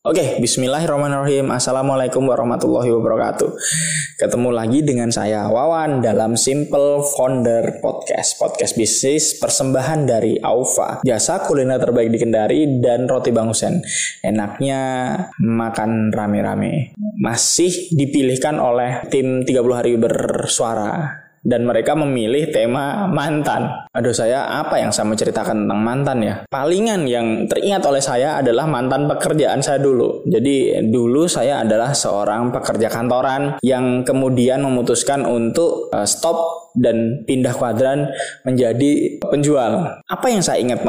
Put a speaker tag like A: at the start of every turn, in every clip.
A: Oke, bismillahirrahmanirrahim. Assalamualaikum warahmatullahi wabarakatuh. Ketemu lagi dengan saya Wawan dalam Simple Founder Podcast. Podcast bisnis persembahan dari Aufa. Jasa kuliner terbaik di Kendari dan roti Bang Husen. Enaknya makan rame-rame. Masih dipilihkan oleh tim 30 hari bersuara dan mereka memilih tema mantan. Aduh saya apa yang saya mau ceritakan tentang mantan ya? Palingan yang teringat oleh saya adalah mantan pekerjaan saya dulu. Jadi dulu saya adalah seorang pekerja kantoran yang kemudian memutuskan untuk uh, stop dan pindah kuadran menjadi penjual. Apa yang saya ingat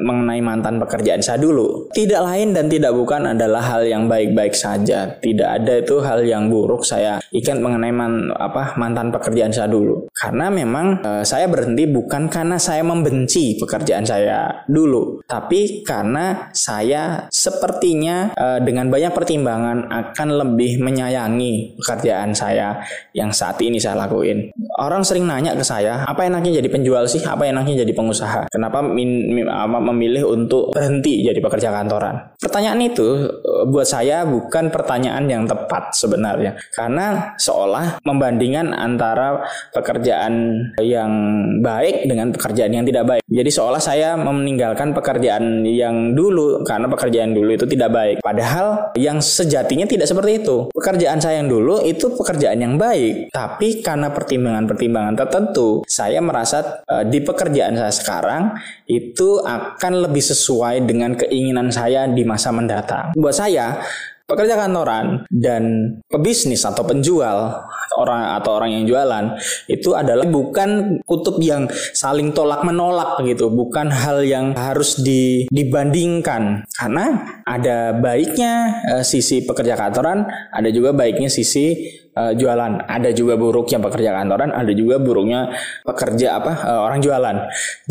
A: mengenai mantan pekerjaan saya dulu? Tidak lain dan tidak bukan adalah hal yang baik-baik saja. Tidak ada itu hal yang buruk saya ingat mengenai man, apa mantan pekerjaan saya dulu. Karena memang e, saya berhenti bukan karena saya membenci pekerjaan saya dulu, tapi karena saya sepertinya e, dengan banyak pertimbangan akan lebih menyayangi pekerjaan saya yang saat ini saya lakuin. Orang sering nanya ke saya, apa enaknya jadi penjual sih? Apa enaknya jadi pengusaha? Kenapa memilih untuk berhenti jadi pekerja kantoran? Pertanyaan itu eh, buat saya bukan pertanyaan yang tepat sebenarnya. Karena seolah membandingkan antara pekerjaan yang baik dengan pekerjaan yang tidak baik. Jadi seolah saya meninggalkan pekerjaan yang dulu karena pekerjaan dulu itu tidak baik. Padahal yang sejatinya tidak seperti itu. Pekerjaan saya yang dulu itu pekerjaan yang baik, tapi karena pertimbangan pertimbangan tertentu, saya merasa uh, di pekerjaan saya sekarang itu akan lebih sesuai dengan keinginan saya di masa mendatang. Buat saya, pekerja kantoran dan pebisnis atau penjual orang atau orang yang jualan itu adalah bukan kutub yang saling tolak menolak gitu. Bukan hal yang harus di, dibandingkan. Karena ada baiknya uh, sisi pekerja kantoran ada juga baiknya sisi uh, jualan. Ada juga buruknya pekerja kantoran ada juga buruknya pekerja apa uh, orang jualan.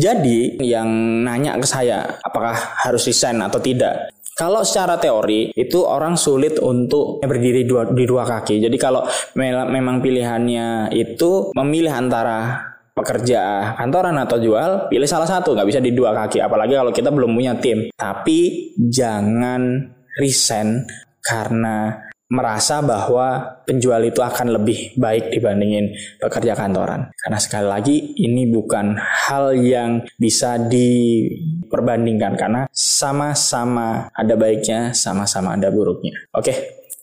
A: Jadi yang nanya ke saya apakah harus resign atau tidak kalau secara teori itu orang sulit untuk berdiri dua, di dua kaki. Jadi kalau memang pilihannya itu memilih antara pekerja kantoran atau jual, pilih salah satu, nggak bisa di dua kaki. Apalagi kalau kita belum punya tim. Tapi jangan resign karena merasa bahwa penjual itu akan lebih baik dibandingin pekerja kantoran. Karena sekali lagi ini bukan hal yang bisa diperbandingkan karena sama-sama ada baiknya, sama-sama ada buruknya. Oke,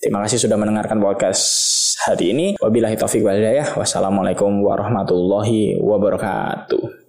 A: terima kasih sudah mendengarkan podcast hari ini. Wabillahi taufiq walhidayah. Wassalamualaikum warahmatullahi wabarakatuh.